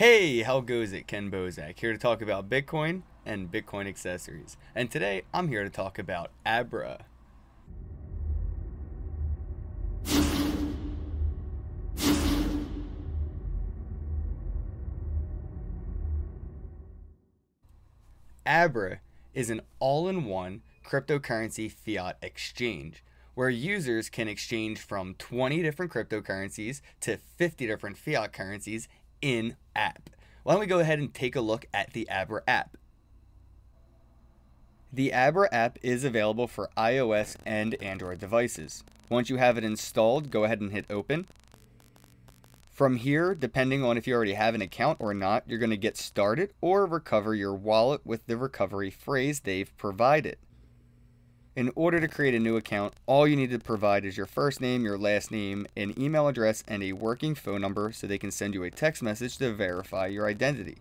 Hey, how goes it? Kenn Bosak here to talk about Bitcoin and Bitcoin accessories. And today I'm here to talk about Abra. Abra is an all in one cryptocurrency fiat exchange where users can exchange from 20 different cryptocurrencies to 50 different fiat currencies in app. Why don't we go ahead and take a look at the Abra app? The Abra app is available for iOS and Android devices. Once you have it installed, go ahead and hit open. From here, depending on if you already have an account or not, you're going to get started or recover your wallet with the recovery phrase they've provided. In order to create a new account, all you need to provide is your first name, your last name, an email address, and a working phone number so they can send you a text message to verify your identity.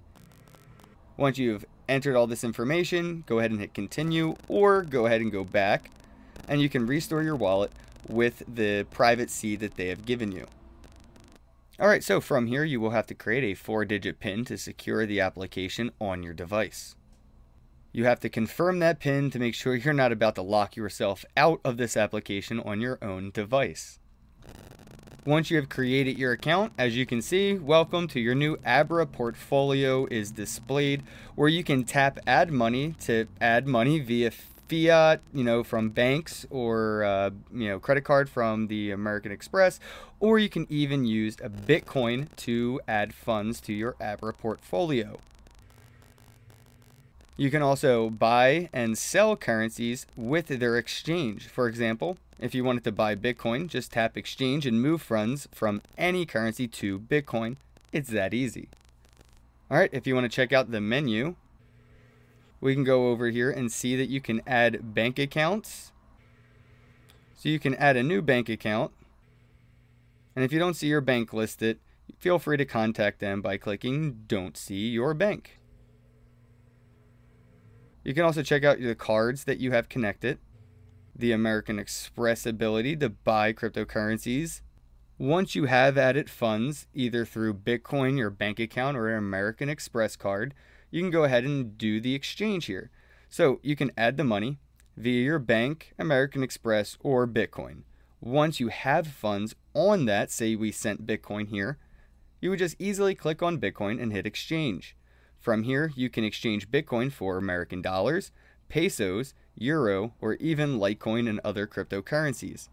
Once you've entered all this information, go ahead and hit continue or go ahead and go back and you can restore your wallet with the private seed that they have given you. Alright, so from here you will have to create a four digit PIN to secure the application on your device. You have to confirm that PIN to make sure you're not about to lock yourself out of this application on your own device. Once you have created your account, as you can see, welcome to your new Abra portfolio is displayed where you can tap add money to add money via fiat, you know, from banks or, uh, you know, credit card from the American Express, or you can even use a Bitcoin to add funds to your Abra portfolio. You can also buy and sell currencies with their exchange. For example, if you wanted to buy Bitcoin, just tap exchange and move funds from any currency to Bitcoin. It's that easy. All right, if you want to check out the menu, we can go over here and see that you can add bank accounts. So you can add a new bank account. And if you don't see your bank listed, feel free to contact them by clicking Don't See Your Bank. You can also check out the cards that you have connected, the American Express ability to buy cryptocurrencies. Once you have added funds, either through Bitcoin, your bank account, or an American Express card, you can go ahead and do the exchange here. So you can add the money via your bank, American Express, or Bitcoin. Once you have funds on that, say we sent Bitcoin here, you would just easily click on Bitcoin and hit exchange. From here, you can exchange Bitcoin for American dollars, pesos, euro, or even Litecoin and other cryptocurrencies.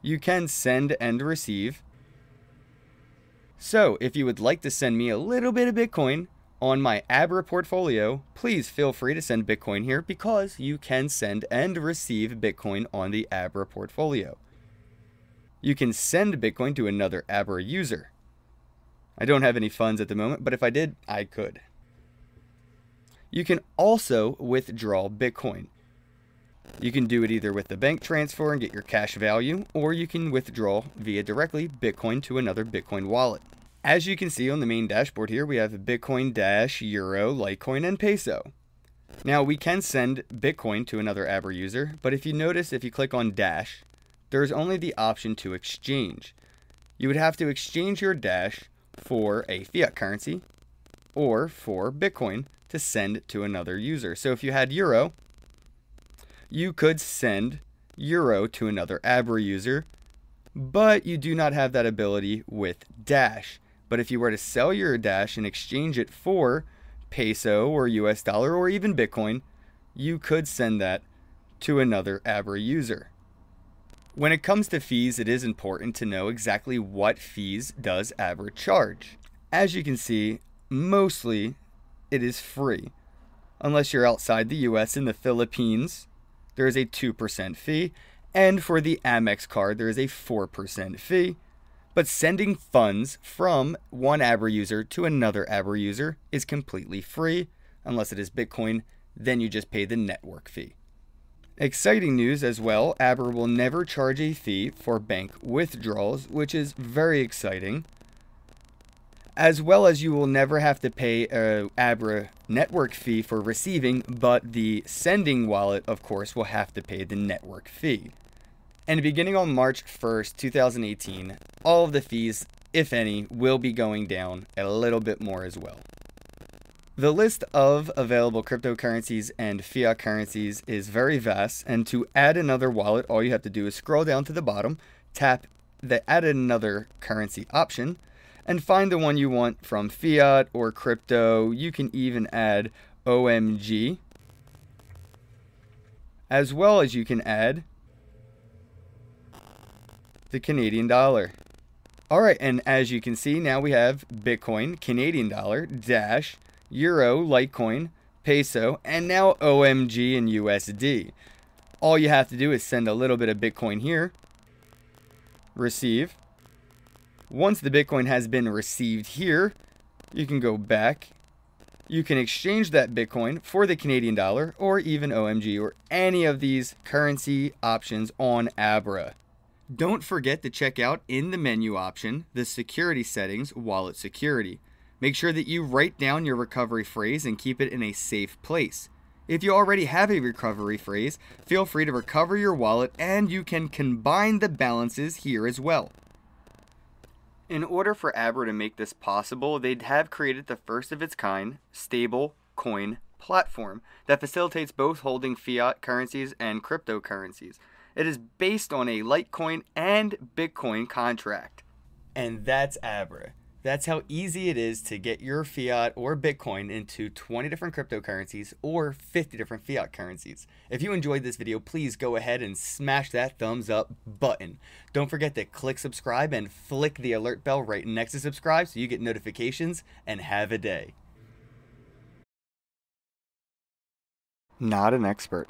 You can send and receive. So, if you would like to send me a little bit of Bitcoin on my Abra portfolio, please feel free to send Bitcoin here because you can send and receive Bitcoin on the Abra portfolio. You can send Bitcoin to another Abra user. I don't have any funds at the moment, but if I did, I could. You can also withdraw Bitcoin. You can do it either with the bank transfer and get your cash value, or you can withdraw via directly Bitcoin to another Bitcoin wallet. As you can see on the main dashboard here, we have Bitcoin Dash, Euro, Litecoin, and Peso. Now we can send Bitcoin to another Abra user, but if you notice, if you click on Dash, there's only the option to exchange. You would have to exchange your Dash for a fiat currency or for Bitcoin to send to another user. So if you had Euro, you could send Euro to another Abra user, but you do not have that ability with Dash. But if you were to sell your Dash and exchange it for peso or US dollar or even Bitcoin, you could send that to another Abra user. When it comes to fees, it is important to know exactly what fees does Abra charge. As you can see, mostly it is free. Unless you're outside the US in the Philippines, there is a 2% fee, and for the Amex card, there is a 4% fee. But sending funds from one Abra user to another Abra user is completely free, unless it is Bitcoin, then you just pay the network fee. Exciting news as well Abra will never charge a fee for bank withdrawals, which is very exciting. As well as you will never have to pay a Abra network fee for receiving, but the sending wallet, of course, will have to pay the network fee. And beginning on March 1st, 2018, all of the fees if any, will be going down a little bit more as well. The list of available cryptocurrencies and fiat currencies is very vast, and to add another wallet, all you have to do is scroll down to the bottom, tap the add another currency option, and find the one you want from fiat or crypto. You can even add OMG, as well as you can add the Canadian dollar. All right, and as you can see, now we have Bitcoin, Canadian dollar, Dash, Euro, Litecoin, Peso, and now OMG and USD. All you have to do is send a little bit of Bitcoin here, receive. Once the Bitcoin has been received here, you can go back. You can exchange that Bitcoin for the Canadian dollar or even OMG or any of these currency options on Abra. Don't forget to check out in the menu option the security settings wallet security. Make sure that you write down your recovery phrase and keep it in a safe place. If you already have a recovery phrase, feel free to recover your wallet and you can combine the balances here as well. In order for Abra to make this possible, they'd have created the first of its kind stable coin platform that facilitates both holding fiat currencies and cryptocurrencies. It is based on a Litecoin and Bitcoin contract. And that's Abra. That's how easy it is to get your fiat or Bitcoin into 20 different cryptocurrencies or 50 different fiat currencies. If you enjoyed this video, please go ahead and smash that thumbs up button. Don't forget to click subscribe and flick the alert bell right next to subscribe so you get notifications and have a day. Not an expert.